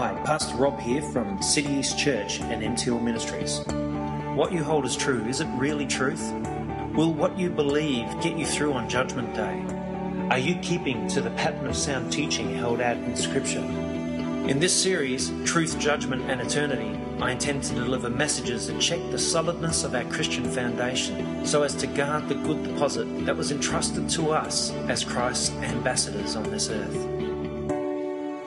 Hi, Pastor Rob here from City East Church and MTL Ministries. What you hold as true, is it really truth? Will what you believe get you through on Judgment Day? Are you keeping to the pattern of sound teaching held out in Scripture? In this series, Truth, Judgment and Eternity, I intend to deliver messages that check the solidness of our Christian foundation so as to guard the good deposit that was entrusted to us as Christ's ambassadors on this earth.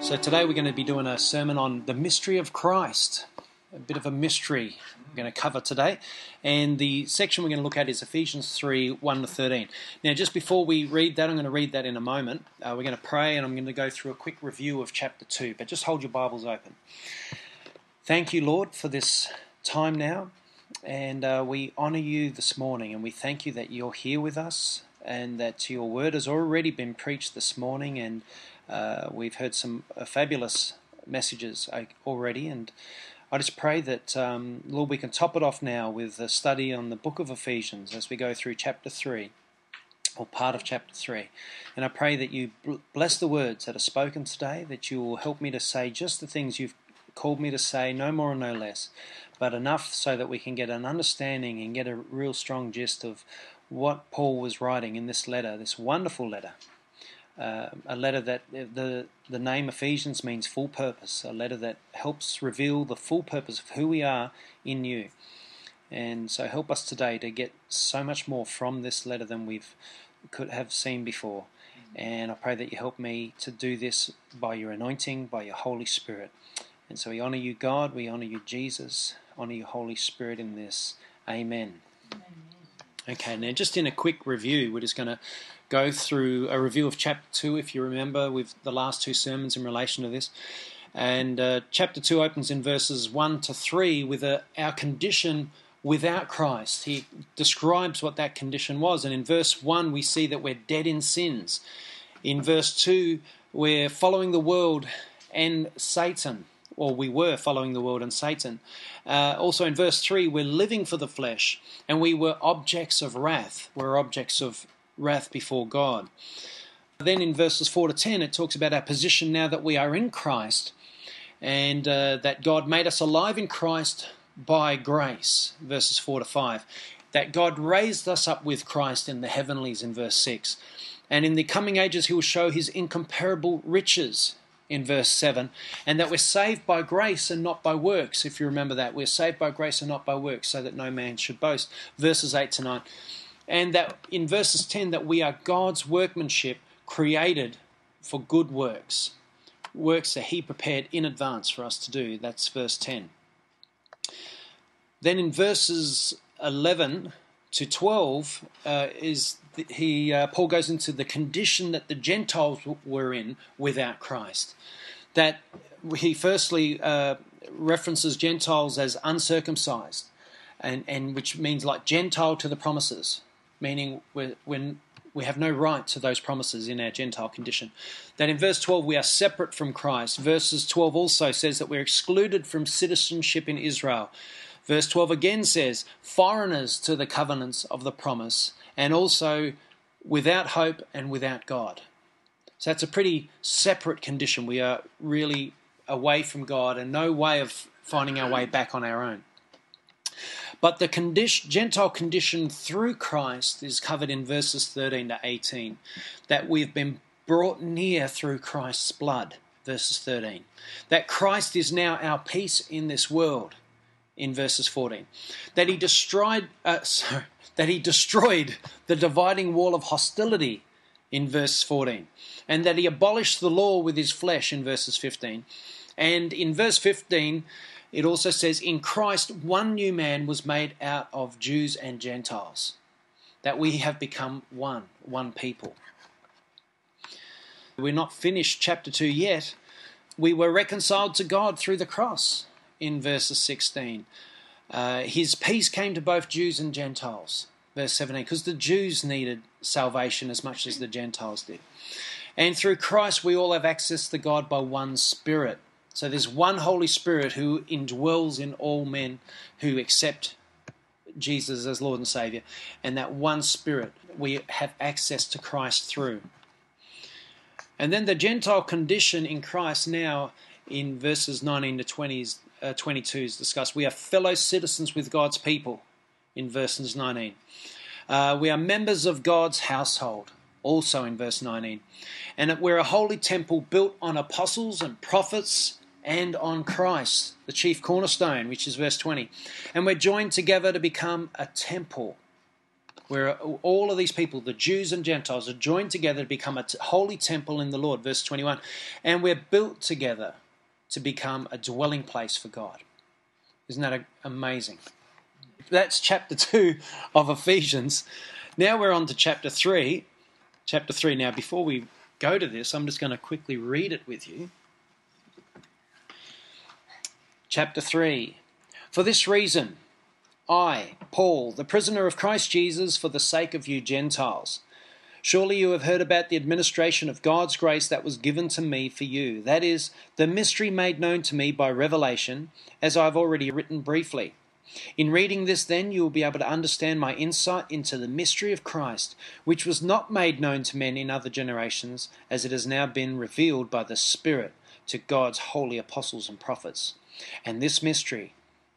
So, today we're going to be doing a sermon on the mystery of Christ. A bit of a mystery we're going to cover today. And the section we're going to look at is Ephesians 3 1 to 13. Now, just before we read that, I'm going to read that in a moment. Uh, we're going to pray and I'm going to go through a quick review of chapter 2. But just hold your Bibles open. Thank you, Lord, for this time now. And uh, we honour you this morning and we thank you that you're here with us and that your word has already been preached this morning. And uh, we've heard some uh, fabulous messages uh, already. And I just pray that, um, Lord, we can top it off now with a study on the book of Ephesians as we go through chapter 3 or part of chapter 3. And I pray that you bless the words that are spoken today, that you will help me to say just the things you've called me to say, no more and no less, but enough so that we can get an understanding and get a real strong gist of what Paul was writing in this letter, this wonderful letter. Uh, a letter that the the name Ephesians means full purpose, a letter that helps reveal the full purpose of who we are in you. And so help us today to get so much more from this letter than we've could have seen before. And I pray that you help me to do this by your anointing, by your Holy Spirit. And so we honor you, God. We honor you, Jesus. Honor you, Holy Spirit, in this. Amen. Amen. Okay, now just in a quick review, we're just going to go through a review of chapter 2, if you remember, with the last two sermons in relation to this. And uh, chapter 2 opens in verses 1 to 3 with a, our condition without Christ. He describes what that condition was. And in verse 1, we see that we're dead in sins. In verse 2, we're following the world and Satan or we were following the world and Satan. Uh, also in verse 3, we're living for the flesh, and we were objects of wrath. We're objects of wrath before God. Then in verses 4 to 10, it talks about our position now that we are in Christ, and uh, that God made us alive in Christ by grace, verses 4 to 5. That God raised us up with Christ in the heavenlies, in verse 6. And in the coming ages, he will show his incomparable riches in verse 7, and that we're saved by grace and not by works, if you remember that. We're saved by grace and not by works, so that no man should boast. Verses 8 to 9. And that in verses 10, that we are God's workmanship created for good works, works that He prepared in advance for us to do. That's verse 10. Then in verses 11 to 12 uh, is the, he uh, Paul goes into the condition that the Gentiles were in without Christ. That he firstly uh, references Gentiles as uncircumcised, and, and which means like Gentile to the promises, meaning when we have no right to those promises in our Gentile condition. That in verse 12 we are separate from Christ. Verses 12 also says that we're excluded from citizenship in Israel. Verse 12 again says, foreigners to the covenants of the promise, and also without hope and without God. So that's a pretty separate condition. We are really away from God and no way of finding our way back on our own. But the condition, Gentile condition through Christ is covered in verses 13 to 18, that we've been brought near through Christ's blood, verses 13. That Christ is now our peace in this world, in verses 14. That he destroyed, uh, sorry, that he destroyed the dividing wall of hostility in verse 14, and that he abolished the law with his flesh in verses 15. And in verse 15, it also says, In Christ, one new man was made out of Jews and Gentiles, that we have become one, one people. We're not finished chapter 2 yet. We were reconciled to God through the cross in verses 16. Uh, his peace came to both Jews and Gentiles, verse 17, because the Jews needed salvation as much as the Gentiles did. And through Christ, we all have access to God by one Spirit. So there's one Holy Spirit who indwells in all men who accept Jesus as Lord and Savior. And that one Spirit we have access to Christ through. And then the Gentile condition in Christ now in verses 19 to 20s, uh, 22 is discussed. We are fellow citizens with God's people in verses 19. Uh, we are members of God's household, also in verse 19. And we're a holy temple built on apostles and prophets and on Christ, the chief cornerstone, which is verse 20. And we're joined together to become a temple. Where all of these people, the Jews and Gentiles, are joined together to become a holy temple in the Lord, verse 21. And we're built together to become a dwelling place for God. Isn't that amazing? That's chapter 2 of Ephesians. Now we're on to chapter 3. Chapter 3. Now, before we go to this, I'm just going to quickly read it with you. Chapter 3 For this reason, I, Paul, the prisoner of Christ Jesus, for the sake of you Gentiles, Surely you have heard about the administration of God's grace that was given to me for you. That is, the mystery made known to me by revelation, as I have already written briefly. In reading this, then, you will be able to understand my insight into the mystery of Christ, which was not made known to men in other generations, as it has now been revealed by the Spirit to God's holy apostles and prophets. And this mystery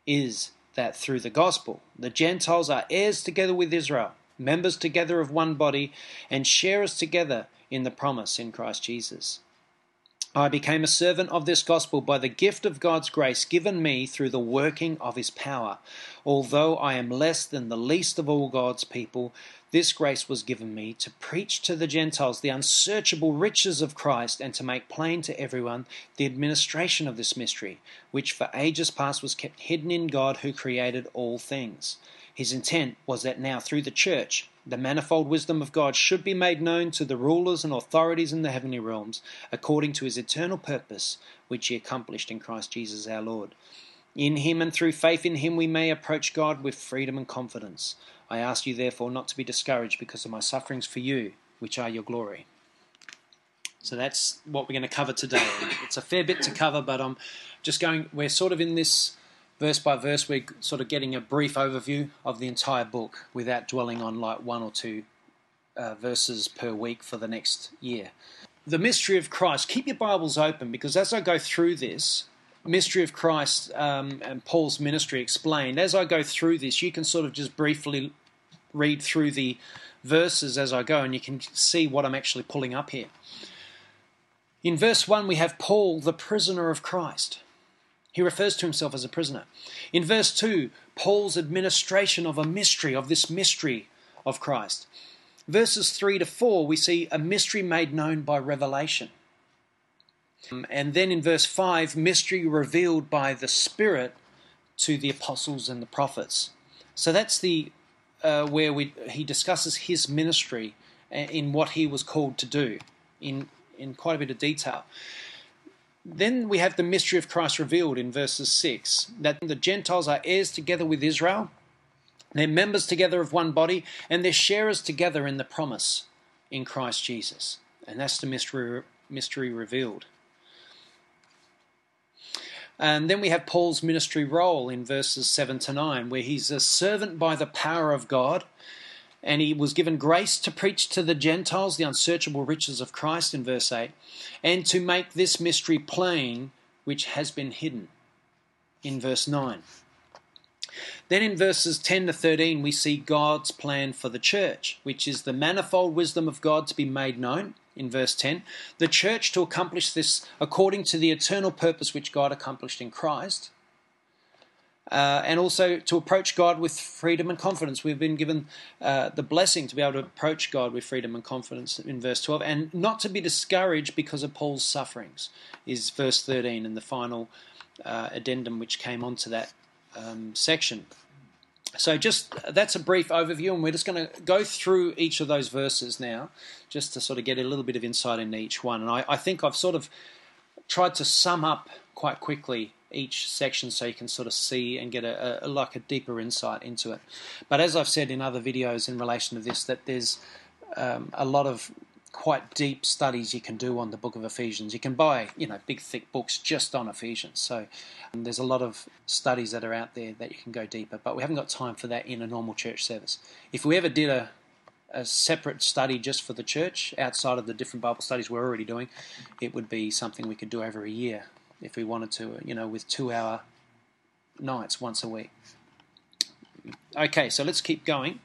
is that through the gospel, the Gentiles are heirs together with Israel, members together of one body, and sharers together in the promise in Christ Jesus. I became a servant of this gospel by the gift of God's grace given me through the working of his power. Although I am less than the least of all God's people, this grace was given me to preach to the Gentiles the unsearchable riches of Christ and to make plain to everyone the administration of this mystery, which for ages past was kept hidden in God who created all things. His intent was that now, through the church, the manifold wisdom of God should be made known to the rulers and authorities in the heavenly realms, according to his eternal purpose, which he accomplished in Christ Jesus our Lord. In him and through faith in him we may approach God with freedom and confidence. I ask you, therefore, not to be discouraged because of my sufferings for you, which are your glory. So that's what we're going to cover today. It's a fair bit to cover, but I'm just going, we're sort of in this verse by verse, we're sort of getting a brief overview of the entire book without dwelling on like one or two uh, verses per week for the next year. The mystery of Christ, keep your Bibles open because as I go through this, mystery of Christ um, and Paul's ministry explained. As I go through this, you can sort of just briefly read through the verses as I go, and you can see what I'm actually pulling up here. In verse 1, we have Paul, the prisoner of Christ. He refers to himself as a prisoner. In verse 2, Paul's administration of a mystery, of this mystery of Christ. Verses 3 to 4, we see a mystery made known by revelation. And then in verse 5, mystery revealed by the Spirit to the apostles and the prophets. So that's the uh, where we, he discusses his ministry in what he was called to do in, in quite a bit of detail. Then we have the mystery of Christ revealed in verses 6 that the Gentiles are heirs together with Israel, they're members together of one body, and they're sharers together in the promise in Christ Jesus. And that's the mystery, mystery revealed. And then we have Paul's ministry role in verses 7 to 9, where he's a servant by the power of God, and he was given grace to preach to the Gentiles the unsearchable riches of Christ in verse 8, and to make this mystery plain which has been hidden in verse 9. Then in verses 10 to 13, we see God's plan for the church, which is the manifold wisdom of God to be made known in verse 10. The church to accomplish this according to the eternal purpose which God accomplished in Christ. Uh, and also to approach God with freedom and confidence. We've been given uh, the blessing to be able to approach God with freedom and confidence in verse 12, and not to be discouraged because of Paul's sufferings, is verse 13 and the final uh, addendum which came onto that um, section. So, just that's a brief overview, and we're just going to go through each of those verses now, just to sort of get a little bit of insight into each one. And I, I think I've sort of tried to sum up quite quickly each section so you can sort of see and get a, a, like a deeper insight into it. But as I've said in other videos in relation to this, that there's um, a lot of quite deep studies you can do on the book of Ephesians. You can buy, you know, big thick books just on Ephesians. So um, there's a lot of studies that are out there that you can go deeper, but we haven't got time for that in a normal church service. If we ever did a a separate study just for the church outside of the different Bible studies we're already doing, it would be something we could do over a year if we wanted to, you know, with two hour nights once a week. Okay, so let's keep going.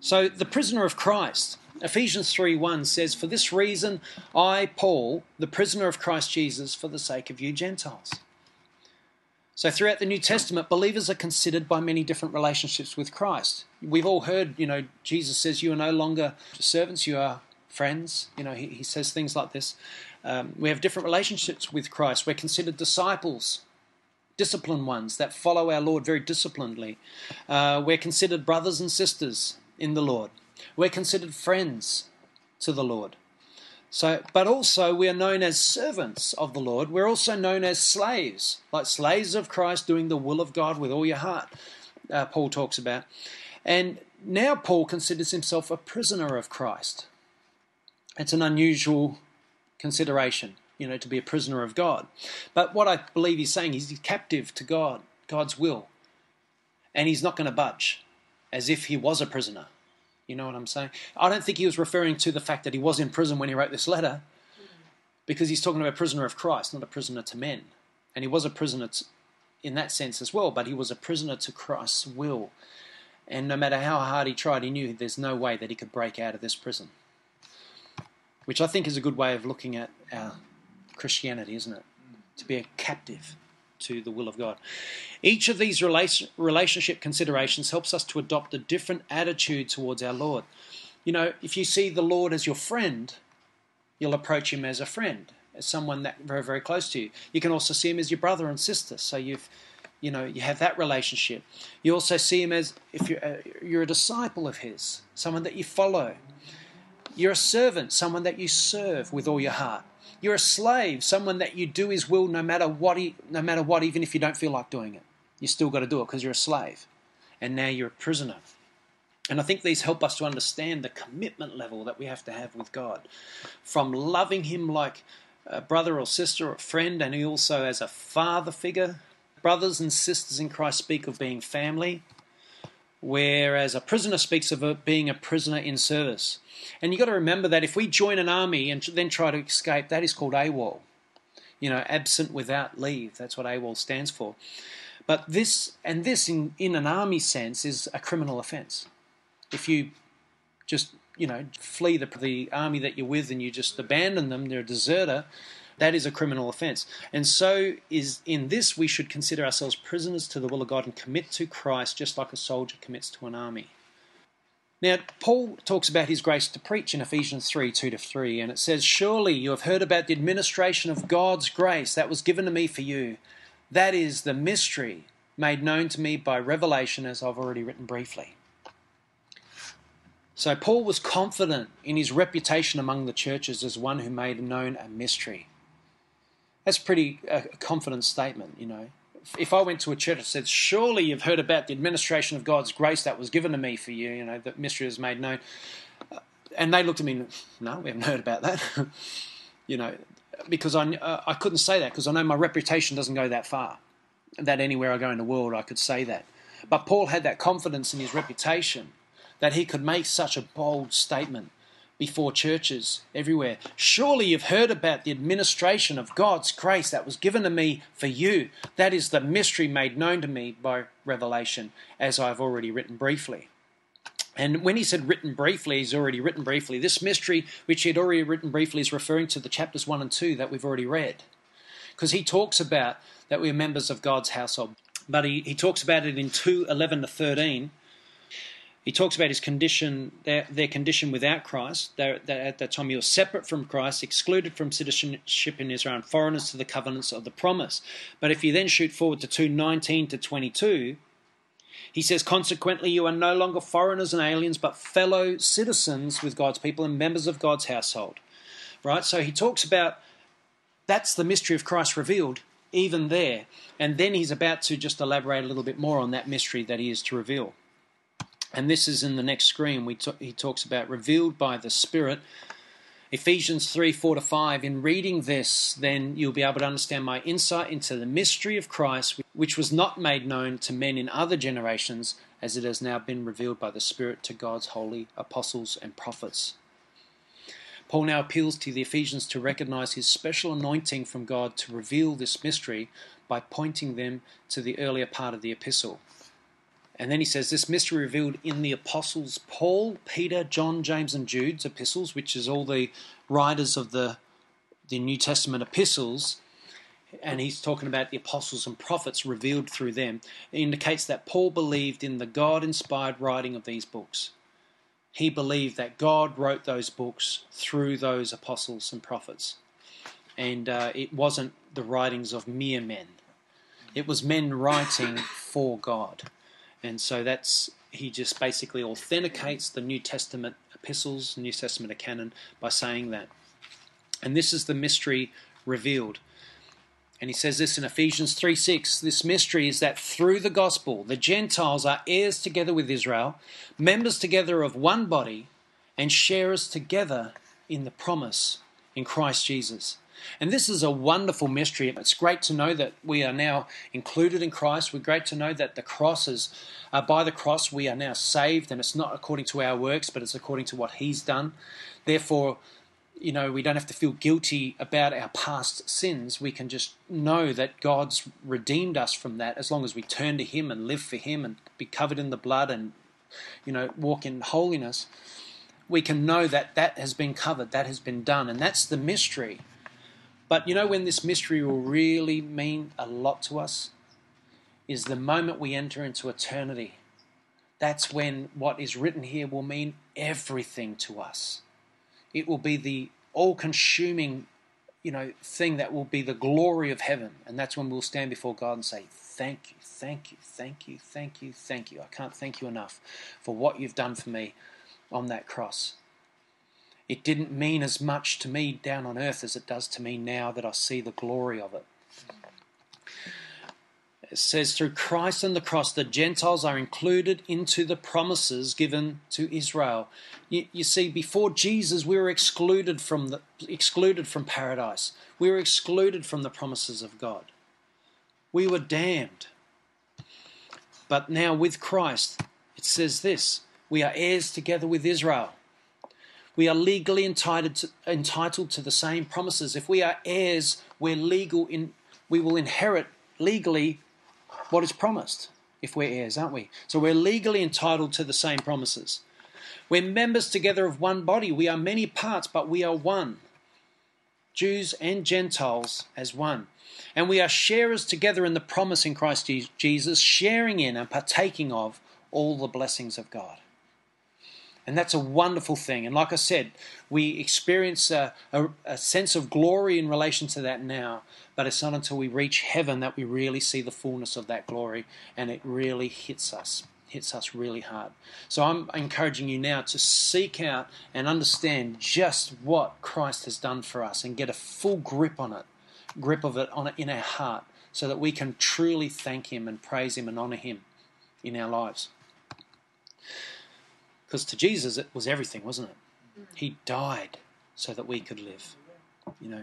So, the prisoner of Christ. Ephesians 3 1 says, For this reason, I, Paul, the prisoner of Christ Jesus, for the sake of you Gentiles. So, throughout the New Testament, believers are considered by many different relationships with Christ. We've all heard, you know, Jesus says, You are no longer servants, you are friends. You know, he, he says things like this. Um, we have different relationships with Christ. We're considered disciples disciplined ones that follow our Lord very disciplinedly. Uh, we're considered brothers and sisters in the Lord. We're considered friends to the Lord. So, but also we are known as servants of the Lord. We're also known as slaves, like slaves of Christ, doing the will of God with all your heart. Uh, Paul talks about, and now Paul considers himself a prisoner of Christ. It's an unusual consideration you know, to be a prisoner of God. But what I believe he's saying is he's captive to God, God's will. And he's not going to budge as if he was a prisoner. You know what I'm saying? I don't think he was referring to the fact that he was in prison when he wrote this letter, because he's talking about a prisoner of Christ, not a prisoner to men. And he was a prisoner to, in that sense as well, but he was a prisoner to Christ's will. And no matter how hard he tried, he knew there's no way that he could break out of this prison. Which I think is a good way of looking at our Christianity, isn't it? To be a captive to the will of God. Each of these relationship considerations helps us to adopt a different attitude towards our Lord. You know, if you see the Lord as your friend, you'll approach him as a friend, as someone that very, very close to you. You can also see him as your brother and sister. So you've you know you have that relationship you also see him as if you're a, uh, you're a disciple of his someone that you follow you're a servant someone that you serve with all your heart you're a slave, someone that you do his will no matter what, he, no matter what, even if you don't feel like doing it. You still got to do it because you're a slave. And now you're a prisoner. And I think these help us to understand the commitment level that we have to have with God. From loving Him like a brother or sister or friend, and also as a father figure. Brothers and sisters in Christ speak of being family, whereas a prisoner speaks of being a prisoner in service. And you've got to remember that if we join an army and then try to escape, that is called AWOL. You know, absent without leave. That's what AWOL stands for. But this, and this in, in an army sense, is a criminal offence. If you just, you know, flee the, the army that you're with and you just abandon them, they're a deserter, that is a criminal offence. And so is in this we should consider ourselves prisoners to the will of God and commit to Christ just like a soldier commits to an army. Now, Paul talks about his grace to preach in Ephesians 3 2 to 3, and it says, Surely you have heard about the administration of God's grace that was given to me for you. That is the mystery made known to me by revelation, as I've already written briefly. So, Paul was confident in his reputation among the churches as one who made known a mystery. That's pretty a confident statement, you know. If I went to a church and said, "Surely you've heard about the administration of God's grace that was given to me for you," you know, that mystery is made known, uh, and they looked at me, "No, we haven't heard about that," you know, because I uh, I couldn't say that because I know my reputation doesn't go that far, that anywhere I go in the world I could say that, but Paul had that confidence in his reputation that he could make such a bold statement before churches everywhere. Surely you've heard about the administration of God's grace that was given to me for you. That is the mystery made known to me by revelation, as I've already written briefly. And when he said written briefly, he's already written briefly. This mystery, which he had already written briefly, is referring to the chapters 1 and 2 that we've already read. Because he talks about that we're members of God's household. But he, he talks about it in 2 11 to 13 he talks about his condition, their, their condition without Christ. They're, they're, at that time, was separate from Christ, excluded from citizenship in Israel, and foreigners to the covenants of the promise. But if you then shoot forward to 2:19 to 22, he says, Consequently, you are no longer foreigners and aliens, but fellow citizens with God's people and members of God's household. Right? So he talks about that's the mystery of Christ revealed, even there. And then he's about to just elaborate a little bit more on that mystery that he is to reveal and this is in the next screen. We he talks about revealed by the Spirit. Ephesians 3 4 to 5. In reading this, then you'll be able to understand my insight into the mystery of Christ, which was not made known to men in other generations, as it has now been revealed by the Spirit to God's holy apostles and prophets. Paul now appeals to the Ephesians to recognize his special anointing from God to reveal this mystery by pointing them to the earlier part of the epistle. And then he says, This mystery revealed in the apostles Paul, Peter, John, James, and Jude's epistles, which is all the writers of the, the New Testament epistles, and he's talking about the apostles and prophets revealed through them, it indicates that Paul believed in the God inspired writing of these books. He believed that God wrote those books through those apostles and prophets. And uh, it wasn't the writings of mere men, it was men writing for God. And so that's, he just basically authenticates the New Testament epistles, New Testament canon, by saying that. And this is the mystery revealed. And he says this in Ephesians 3 6 this mystery is that through the gospel, the Gentiles are heirs together with Israel, members together of one body, and sharers together in the promise in Christ Jesus. And this is a wonderful mystery. It's great to know that we are now included in Christ. We're great to know that the cross is, uh, by the cross, we are now saved, and it's not according to our works, but it's according to what He's done. Therefore, you know, we don't have to feel guilty about our past sins. We can just know that God's redeemed us from that as long as we turn to Him and live for Him and be covered in the blood and, you know, walk in holiness. We can know that that has been covered, that has been done, and that's the mystery. But you know when this mystery will really mean a lot to us? Is the moment we enter into eternity. That's when what is written here will mean everything to us it will be the all consuming you know thing that will be the glory of heaven and that's when we'll stand before god and say thank you thank you thank you thank you thank you i can't thank you enough for what you've done for me on that cross it didn't mean as much to me down on earth as it does to me now that i see the glory of it it says, through Christ and the cross, the Gentiles are included into the promises given to Israel. You, you, see, before Jesus, we were excluded from, the, excluded from paradise. We were excluded from the promises of God. We were damned. But now with Christ, it says this we are heirs together with Israel. We are legally entitled to, entitled to the same promises. If we are heirs, we're legal in, we will inherit legally what is promised if we're heirs, aren't we? So we're legally entitled to the same promises. We're members together of one body. We are many parts, but we are one. Jews and Gentiles as one. And we are sharers together in the promise in Christ Jesus, sharing in and partaking of all the blessings of God. And that's a wonderful thing. And like I said, we experience a, a, a, sense of glory in relation to that now, but it's not until we reach heaven that we really see the fullness of that glory and it really hits us, hits us really hard. So I'm encouraging you now to seek out and understand just what Christ has done for us and get a full grip on it, grip of it on it in our heart, so that we can truly thank Him and praise Him and honor Him in our lives. Because to Jesus, it was everything, wasn't it? Mm-hmm. He died so that we could live. You know,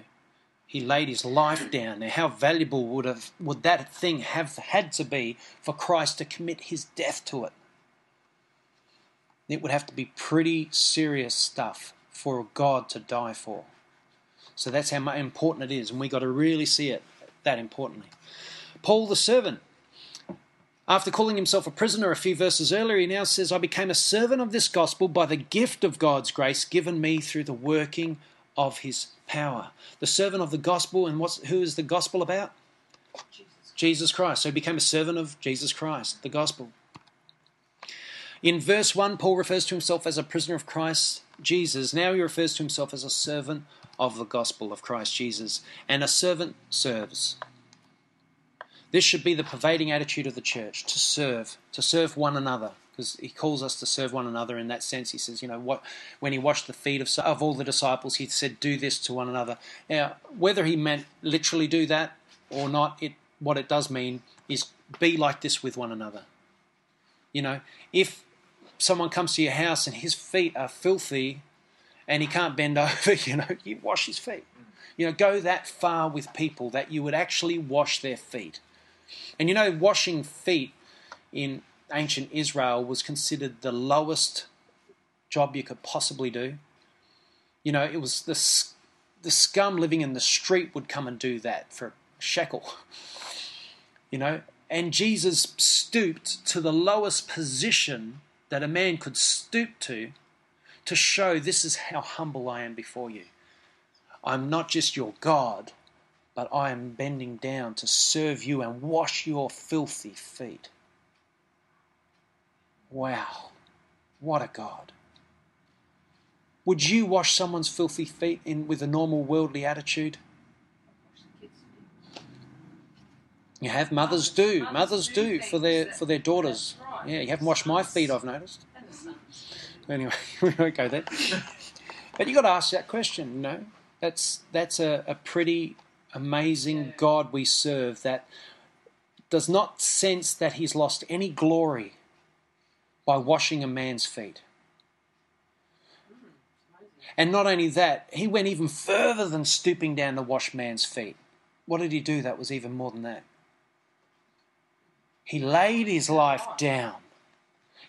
he laid his life down. Now, how valuable would have would that thing have had to be for Christ to commit his death to it? It would have to be pretty serious stuff for God to die for. So that's how important it is, and we got to really see it that importantly. Paul the servant after calling himself a prisoner a few verses earlier, he now says, I became a servant of this gospel by the gift of God's grace given me through the working of his power. The servant of the gospel, and what's, who is the gospel about? Jesus. Jesus Christ. So he became a servant of Jesus Christ, the gospel. In verse 1, Paul refers to himself as a prisoner of Christ Jesus. Now he refers to himself as a servant of the gospel of Christ Jesus. And a servant serves. This should be the pervading attitude of the church to serve, to serve one another, because he calls us to serve one another in that sense. He says, you know, what when he washed the feet of, of all the disciples, he said, "Do this to one another." Now, whether he meant literally do that or not, it what it does mean is be like this with one another. You know, if someone comes to your house and his feet are filthy and he can't bend over, you know, you wash his feet. You know, go that far with people that you would actually wash their feet. And you know, washing feet in ancient Israel was considered the lowest job you could possibly do. You know, it was the, the scum living in the street would come and do that for a shekel. You know, and Jesus stooped to the lowest position that a man could stoop to to show this is how humble I am before you. I'm not just your God, but I am bending down to serve you and wash your filthy feet. Wow, what a God. Would you wash someone's filthy feet in with a normal worldly attitude? You have mothers do. Mothers do for their for their daughters. Yeah, you haven't washed my feet, I've noticed. Anyway, we won't go there. But you got to ask that question. You know, that's that's a, a pretty amazing God we serve that does not sense that he's lost any glory by washing a man's feet. And not only that, he went even further than stooping down to wash man's feet. What did he do that was even more than that? He laid his life down.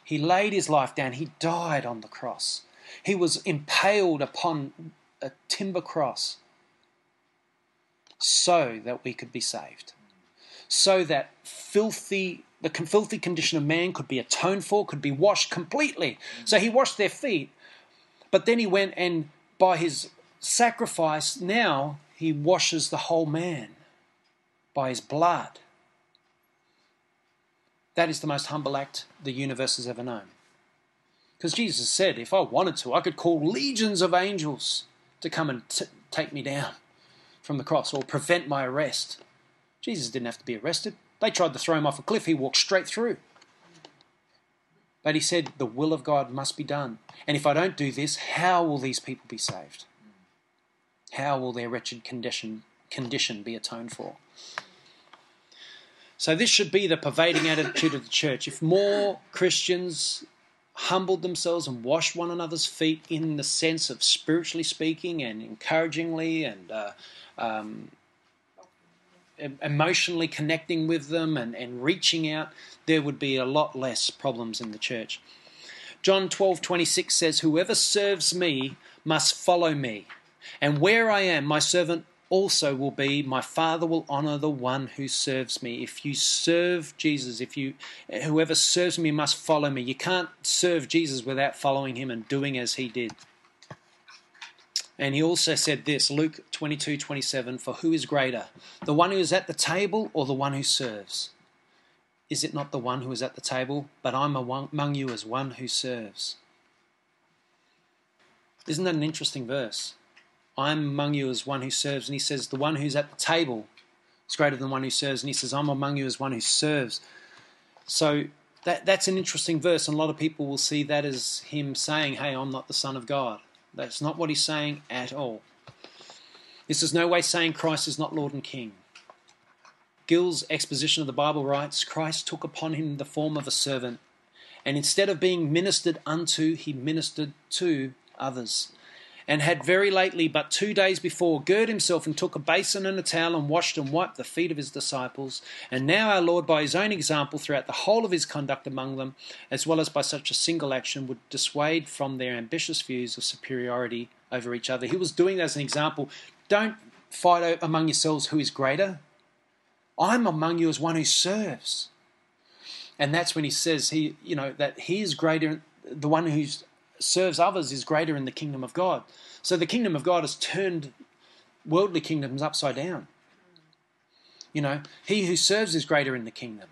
He laid his life down. He died on the cross. He was impaled upon a timber cross so that we could be saved. So that filthy the filthy condition of man could be atoned for, could be washed completely. So he washed their feet, but then he went and by his sacrifice, now he washes the whole man by his blood. That is the most humble act the universe has ever known. Because Jesus said, if I wanted to, I could call legions of angels to come and t- take me down from the cross or prevent my arrest. Jesus didn't have to be arrested. They tried to throw him off a cliff, he walked straight through. But he said, The will of God must be done. And if I don't do this, how will these people be saved? How will their wretched condition, condition be atoned for? So, this should be the pervading attitude of the church. If more Christians humbled themselves and washed one another's feet in the sense of spiritually speaking and encouragingly and uh, um, emotionally connecting with them and, and reaching out, there would be a lot less problems in the church. John 12:26 says, "Whoever serves me must follow me, and where I am, my servant also will be. My Father will honor the one who serves me." If you serve Jesus, if you whoever serves me must follow me. You can't serve Jesus without following him and doing as he did. And he also said this, Luke 22 27, for who is greater, the one who is at the table or the one who serves? Is it not the one who is at the table? But I'm among you as one who serves. Isn't that an interesting verse? I'm among you as one who serves. And he says, the one who's at the table is greater than one who serves. And he says, I'm among you as one who serves. So that, that's an interesting verse. And a lot of people will see that as him saying, hey, I'm not the Son of God. That's not what he's saying at all. This is no way saying Christ is not Lord and King. Gill's exposition of the Bible writes Christ took upon him the form of a servant, and instead of being ministered unto, he ministered to others and had very lately, but two days before, girded himself and took a basin and a towel and washed and wiped the feet of his disciples. And now our Lord, by his own example throughout the whole of his conduct among them, as well as by such a single action, would dissuade from their ambitious views of superiority over each other. He was doing that as an example. Don't fight among yourselves who is greater. I'm among you as one who serves. And that's when he says he, you know, that he is greater, the one who's serves others is greater in the kingdom of God. So the kingdom of God has turned worldly kingdoms upside down. You know, he who serves is greater in the kingdom.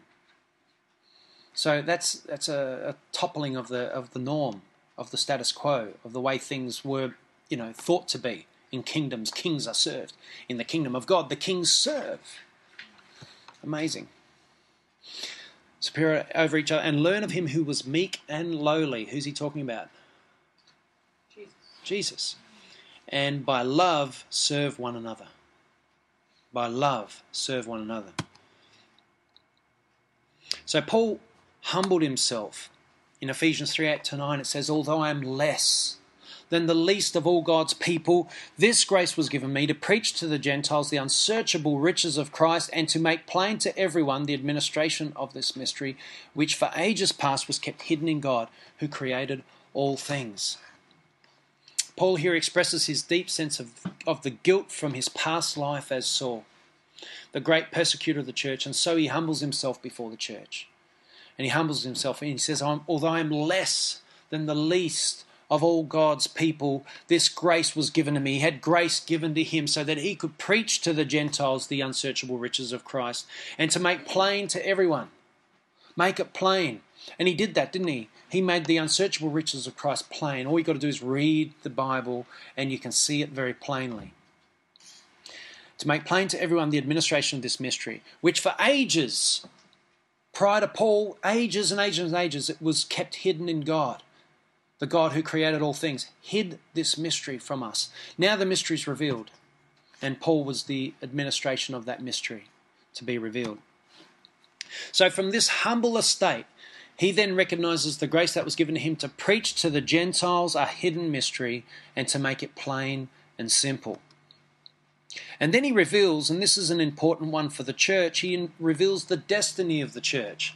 So that's that's a, a toppling of the of the norm, of the status quo, of the way things were, you know, thought to be. In kingdoms, kings are served. In the kingdom of God, the kings serve. Amazing superior over each other, and learn of him who was meek and lowly. Who's he talking about? Jesus. And by love, serve one another. By love, serve one another. So Paul humbled himself. In Ephesians 3 8 to 9, it says, Although I am less than the least of all God's people, this grace was given me to preach to the Gentiles the unsearchable riches of Christ and to make plain to everyone the administration of this mystery, which for ages past was kept hidden in God, who created all things. Paul here expresses his deep sense of, of the guilt from his past life as Saul, the great persecutor of the church, and so he humbles himself before the church. And he humbles himself and he says, Although I am less than the least of all God's people, this grace was given to me. He had grace given to him so that he could preach to the Gentiles the unsearchable riches of Christ and to make plain to everyone. Make it plain. And he did that, didn't he? He made the unsearchable riches of Christ plain. All you've got to do is read the Bible and you can see it very plainly. To make plain to everyone the administration of this mystery, which for ages, prior to Paul, ages and ages and ages, it was kept hidden in God the God who created all things, hid this mystery from us. Now the mystery is revealed, and Paul was the administration of that mystery to be revealed. So, from this humble estate, he then recognizes the grace that was given to him to preach to the Gentiles a hidden mystery and to make it plain and simple. And then he reveals, and this is an important one for the church, he reveals the destiny of the church.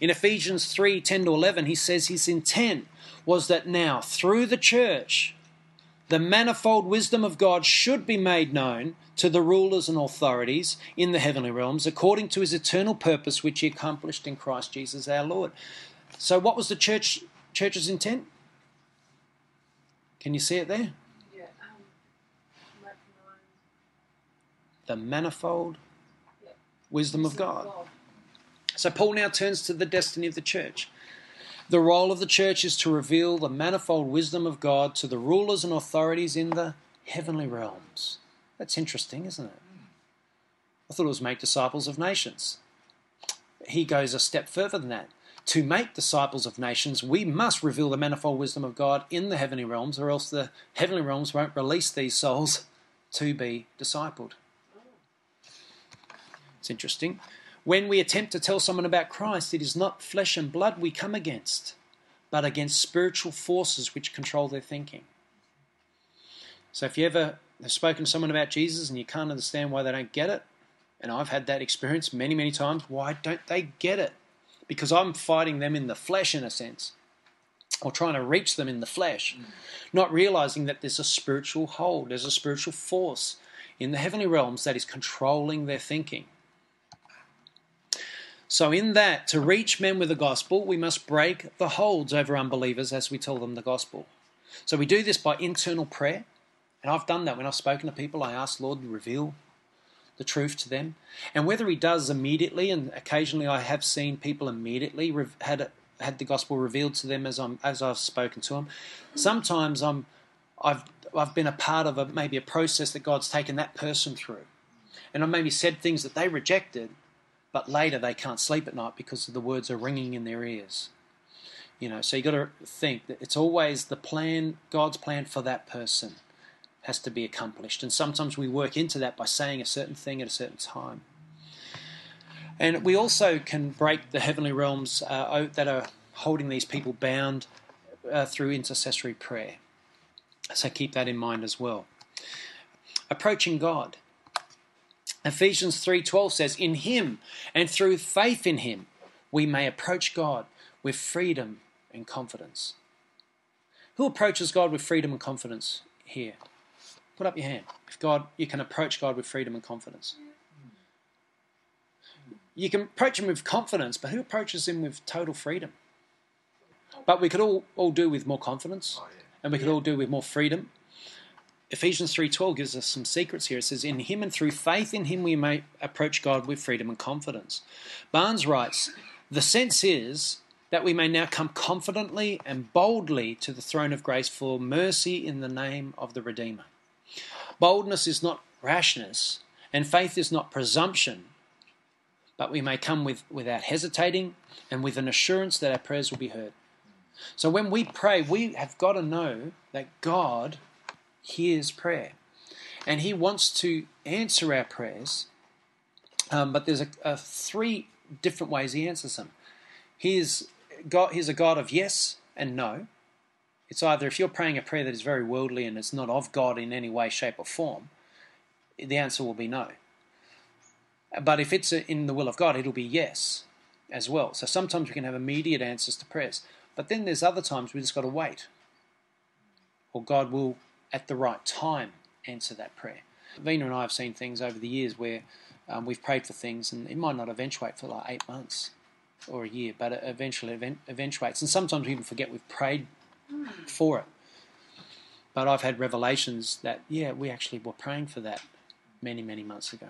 In Ephesians 3 10 to 11, he says his intent was that now, through the church, the manifold wisdom of God should be made known to the rulers and authorities in the heavenly realms according to his eternal purpose which he accomplished in Christ Jesus our Lord. So what was the church church's intent? Can you see it there? Yeah, um, The manifold Yeah. wisdom of God. So Paul now turns to the destiny of the church. The role of the church is to reveal the manifold wisdom of God to the rulers and authorities in the heavenly realms. That's interesting, isn't it? I thought it was make disciples of nations. He goes a step further than that. To make disciples of nations, we must reveal the manifold wisdom of God in the heavenly realms, or else the heavenly realms won't release these souls to be discipled. It's interesting. When we attempt to tell someone about Christ, it is not flesh and blood we come against, but against spiritual forces which control their thinking. So if you ever have spoken to someone about Jesus and you can't understand why they don't get it, and I've had that experience many, many times, why don't they get it? Because I'm fighting them in the flesh, in a sense, or trying to reach them in the flesh, mm. not realizing that there's a spiritual hold, there's a spiritual force in the heavenly realms that is controlling their thinking. So, in that, to reach men with the gospel, we must break the holds over unbelievers as we tell them the gospel. So, we do this by internal prayer. And I've done that when I've spoken to people. I ask Lord to reveal the truth to them. And whether He does immediately, and occasionally I have seen people immediately had had the gospel revealed to them as I'm as I've spoken to them. Sometimes I'm I've I've been a part of a maybe a process that God's taken that person through, and I've maybe said things that they rejected, but later they can't sleep at night because the words are ringing in their ears. You know, so you got to think that it's always the plan, God's plan for that person has to be accomplished. And sometimes we work into that by saying a certain thing at a certain time. And we also can break the heavenly realms uh, that are holding these people bound uh, through intercessory prayer. So keep that in mind as well. Approaching God. Ephesians 3:12 says, "In him and through faith in him we may approach God with freedom and confidence." Who approaches God with freedom and confidence here? Put up your hand. If God, you can approach God with freedom and confidence. You can approach him with confidence, but who approaches him with total freedom? But we could all, all do with more confidence, oh, and we could all do with more freedom Ephesians 3:12 gives us some secrets here. It says, "In him and through faith in him we may approach God with freedom and confidence." Barnes writes, "The sense is that we may now come confidently and boldly to the throne of grace for mercy in the name of the Redeemer." Boldness is not rashness, and faith is not presumption, but we may come with, without hesitating and with an assurance that our prayers will be heard. So when we pray, we have got to know that God hears prayer. And He wants to answer our prayers, um, but there's a, a, three different ways He answers them. He's, God, he's a God of yes and no. It's either if you're praying a prayer that is very worldly and it's not of God in any way, shape, or form, the answer will be no. But if it's in the will of God, it'll be yes as well. So sometimes we can have immediate answers to prayers. But then there's other times we just got to wait. Or God will at the right time answer that prayer. Vina and I have seen things over the years where um, we've prayed for things and it might not eventuate for like eight months or a year, but it eventually event- eventuates. And sometimes we even forget we've prayed Hmm. for it. But I've had revelations that, yeah, we actually were praying for that many, many months ago.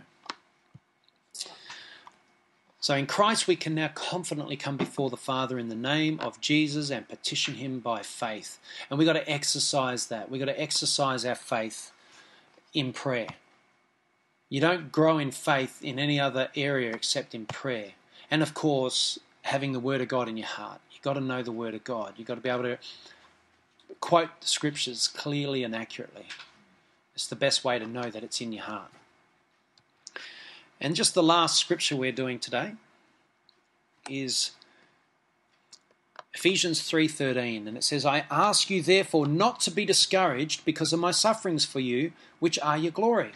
So in Christ, we can now confidently come before the Father in the name of Jesus and petition Him by faith. And we've got to exercise that. We've got to exercise our faith in prayer. You don't grow in faith in any other area except in prayer. And of course, having the Word of God in your heart. You've got to know the Word of God. You've got to be able to quote the Scriptures clearly and accurately. It's the best way to know that it's in your heart. And just the last scripture we're doing today is Ephesians 3:13 and it says I ask you therefore not to be discouraged because of my sufferings for you which are your glory.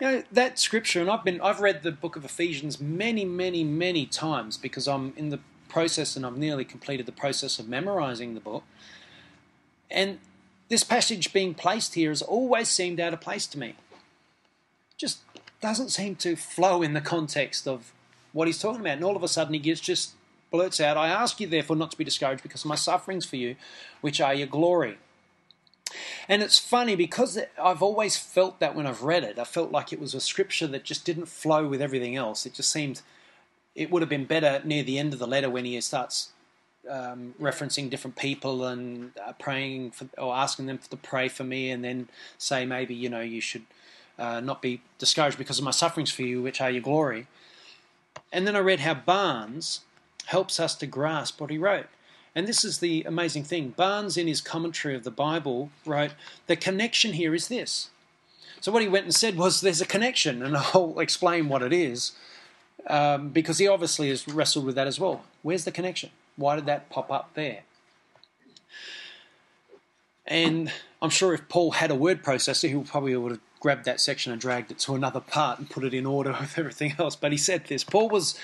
You know that scripture and I've been I've read the book of Ephesians many many many times because I'm in the process and I've nearly completed the process of memorizing the book. And this passage being placed here has always seemed out of place to me. Just doesn't seem to flow in the context of what he's talking about. And all of a sudden he gets just blurts out, I ask you therefore not to be discouraged because of my sufferings for you, which are your glory. And it's funny because I've always felt that when I've read it. I felt like it was a scripture that just didn't flow with everything else. It just seemed it would have been better near the end of the letter when he starts um, referencing different people and uh, praying for, or asking them to pray for me, and then say maybe you know you should uh, not be discouraged because of my sufferings for you, which are your glory. And then I read how Barnes helps us to grasp what he wrote. And this is the amazing thing. Barnes, in his commentary of the Bible, wrote the connection here is this. So what he went and said was there's a connection, and I'll explain what it is, um, because he obviously has wrestled with that as well. Where's the connection? Why did that pop up there? And I'm sure if Paul had a word processor, he probably would have grabbed that section and dragged it to another part and put it in order with everything else. But he said this Paul was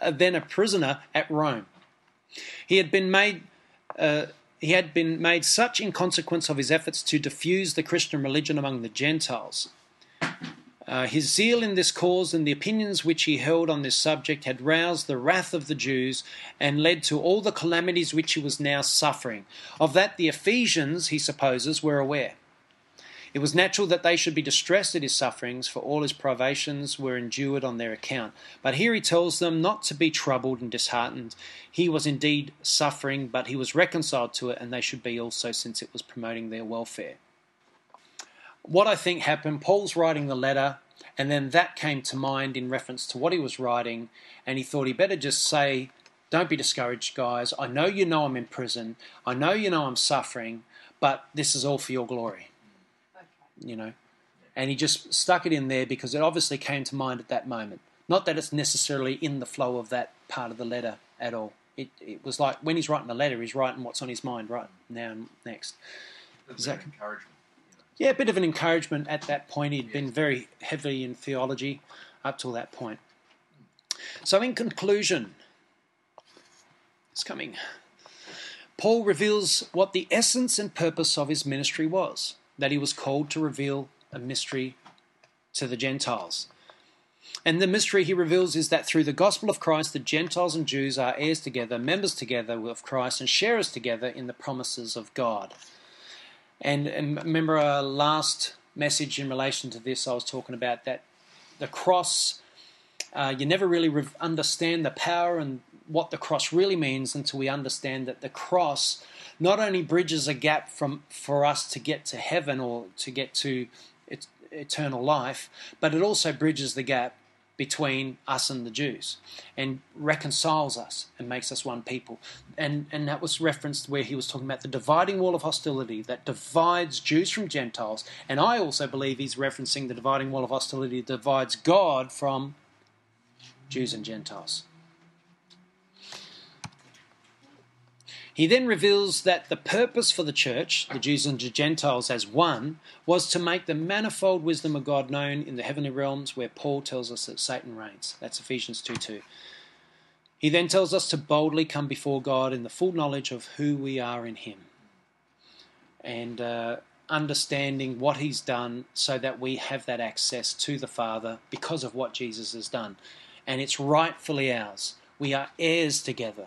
uh, then a prisoner at Rome. He had been made. Uh, he had been made such in consequence of his efforts to diffuse the Christian religion among the Gentiles uh, his zeal in this cause and the opinions which he held on this subject had roused the wrath of the Jews and led to all the calamities which he was now suffering. Of that the Ephesians, he supposes, were aware. It was natural that they should be distressed at his sufferings, for all his privations were endured on their account. But here he tells them not to be troubled and disheartened. He was indeed suffering, but he was reconciled to it, and they should be also, since it was promoting their welfare what I think happened, Paul's writing the letter, and then that came to mind in reference to what he was writing, and he thought he better just say, Don't be discouraged, guys. I know you know I'm in prison. I know you know I'm suffering, but this is all for your glory. Okay. You know? And he just stuck it in there because it obviously came to mind at that moment. Not that it's necessarily in the flow of that part of the letter at all. It, it was like when he's writing the letter, he's writing what's on his mind right now and next. Is that encouragement? Yeah, a bit of an encouragement at that point. He'd been very heavy in theology up till that point. So, in conclusion, it's coming. Paul reveals what the essence and purpose of his ministry was that he was called to reveal a mystery to the Gentiles. And the mystery he reveals is that through the gospel of Christ, the Gentiles and Jews are heirs together, members together of Christ, and sharers together in the promises of God. And, and remember our last message in relation to this, I was talking about that the cross, uh, you never really re- understand the power and what the cross really means until we understand that the cross not only bridges a gap from for us to get to heaven or to get to et- eternal life, but it also bridges the gap between us and the Jews and reconciles us and makes us one people. And, and that was referenced where he was talking about the dividing wall of hostility that divides Jews from Gentiles. And I also believe he's referencing the dividing wall of hostility that divides God from Jews and Gentiles. He then reveals that the purpose for the church, the Jews and the Gentiles as one, was to make the manifold wisdom of God known in the heavenly realms where Paul tells us that Satan reigns. That's Ephesians 2 2. He then tells us to boldly come before God in the full knowledge of who we are in Him. And uh, understanding what He's done so that we have that access to the Father because of what Jesus has done. And it's rightfully ours. We are heirs together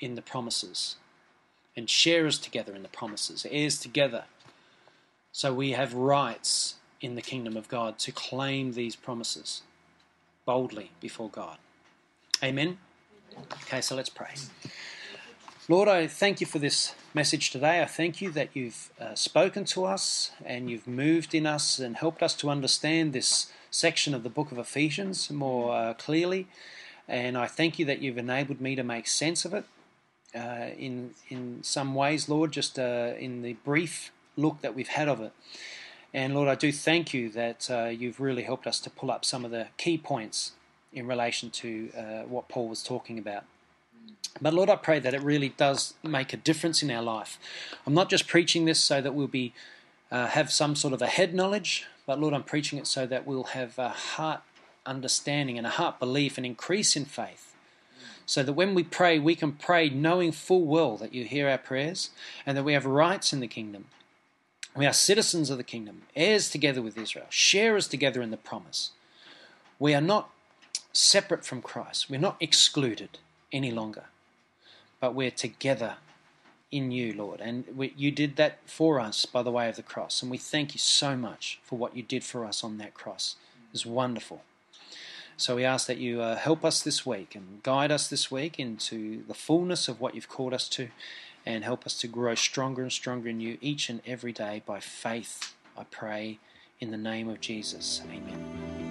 in the promises and sharers together in the promises, heirs together. So we have rights in the kingdom of God to claim these promises boldly before God. Amen. Okay, so let's pray. Lord, I thank you for this message today. I thank you that you've uh, spoken to us and you've moved in us and helped us to understand this section of the book of Ephesians more uh, clearly. And I thank you that you've enabled me to make sense of it uh, in in some ways, Lord, just uh, in the brief look that we've had of it. And Lord, I do thank you that uh, you've really helped us to pull up some of the key points in relation to uh, what Paul was talking about. But Lord, I pray that it really does make a difference in our life. I'm not just preaching this so that we'll be uh, have some sort of a head knowledge, but Lord, I'm preaching it so that we'll have a heart understanding and a heart belief and increase in faith. So that when we pray, we can pray knowing full well that you hear our prayers and that we have rights in the kingdom. We are citizens of the kingdom, heirs together with Israel, sharers together in the promise. We are not separate from Christ. We're not excluded any longer, but we're together in you, Lord. And we, you did that for us by the way of the cross. And we thank you so much for what you did for us on that cross. It was wonderful. So we ask that you uh, help us this week and guide us this week into the fullness of what you've called us to and help us to grow stronger and stronger in you each and every day by faith. I pray in the name of Jesus. Amen.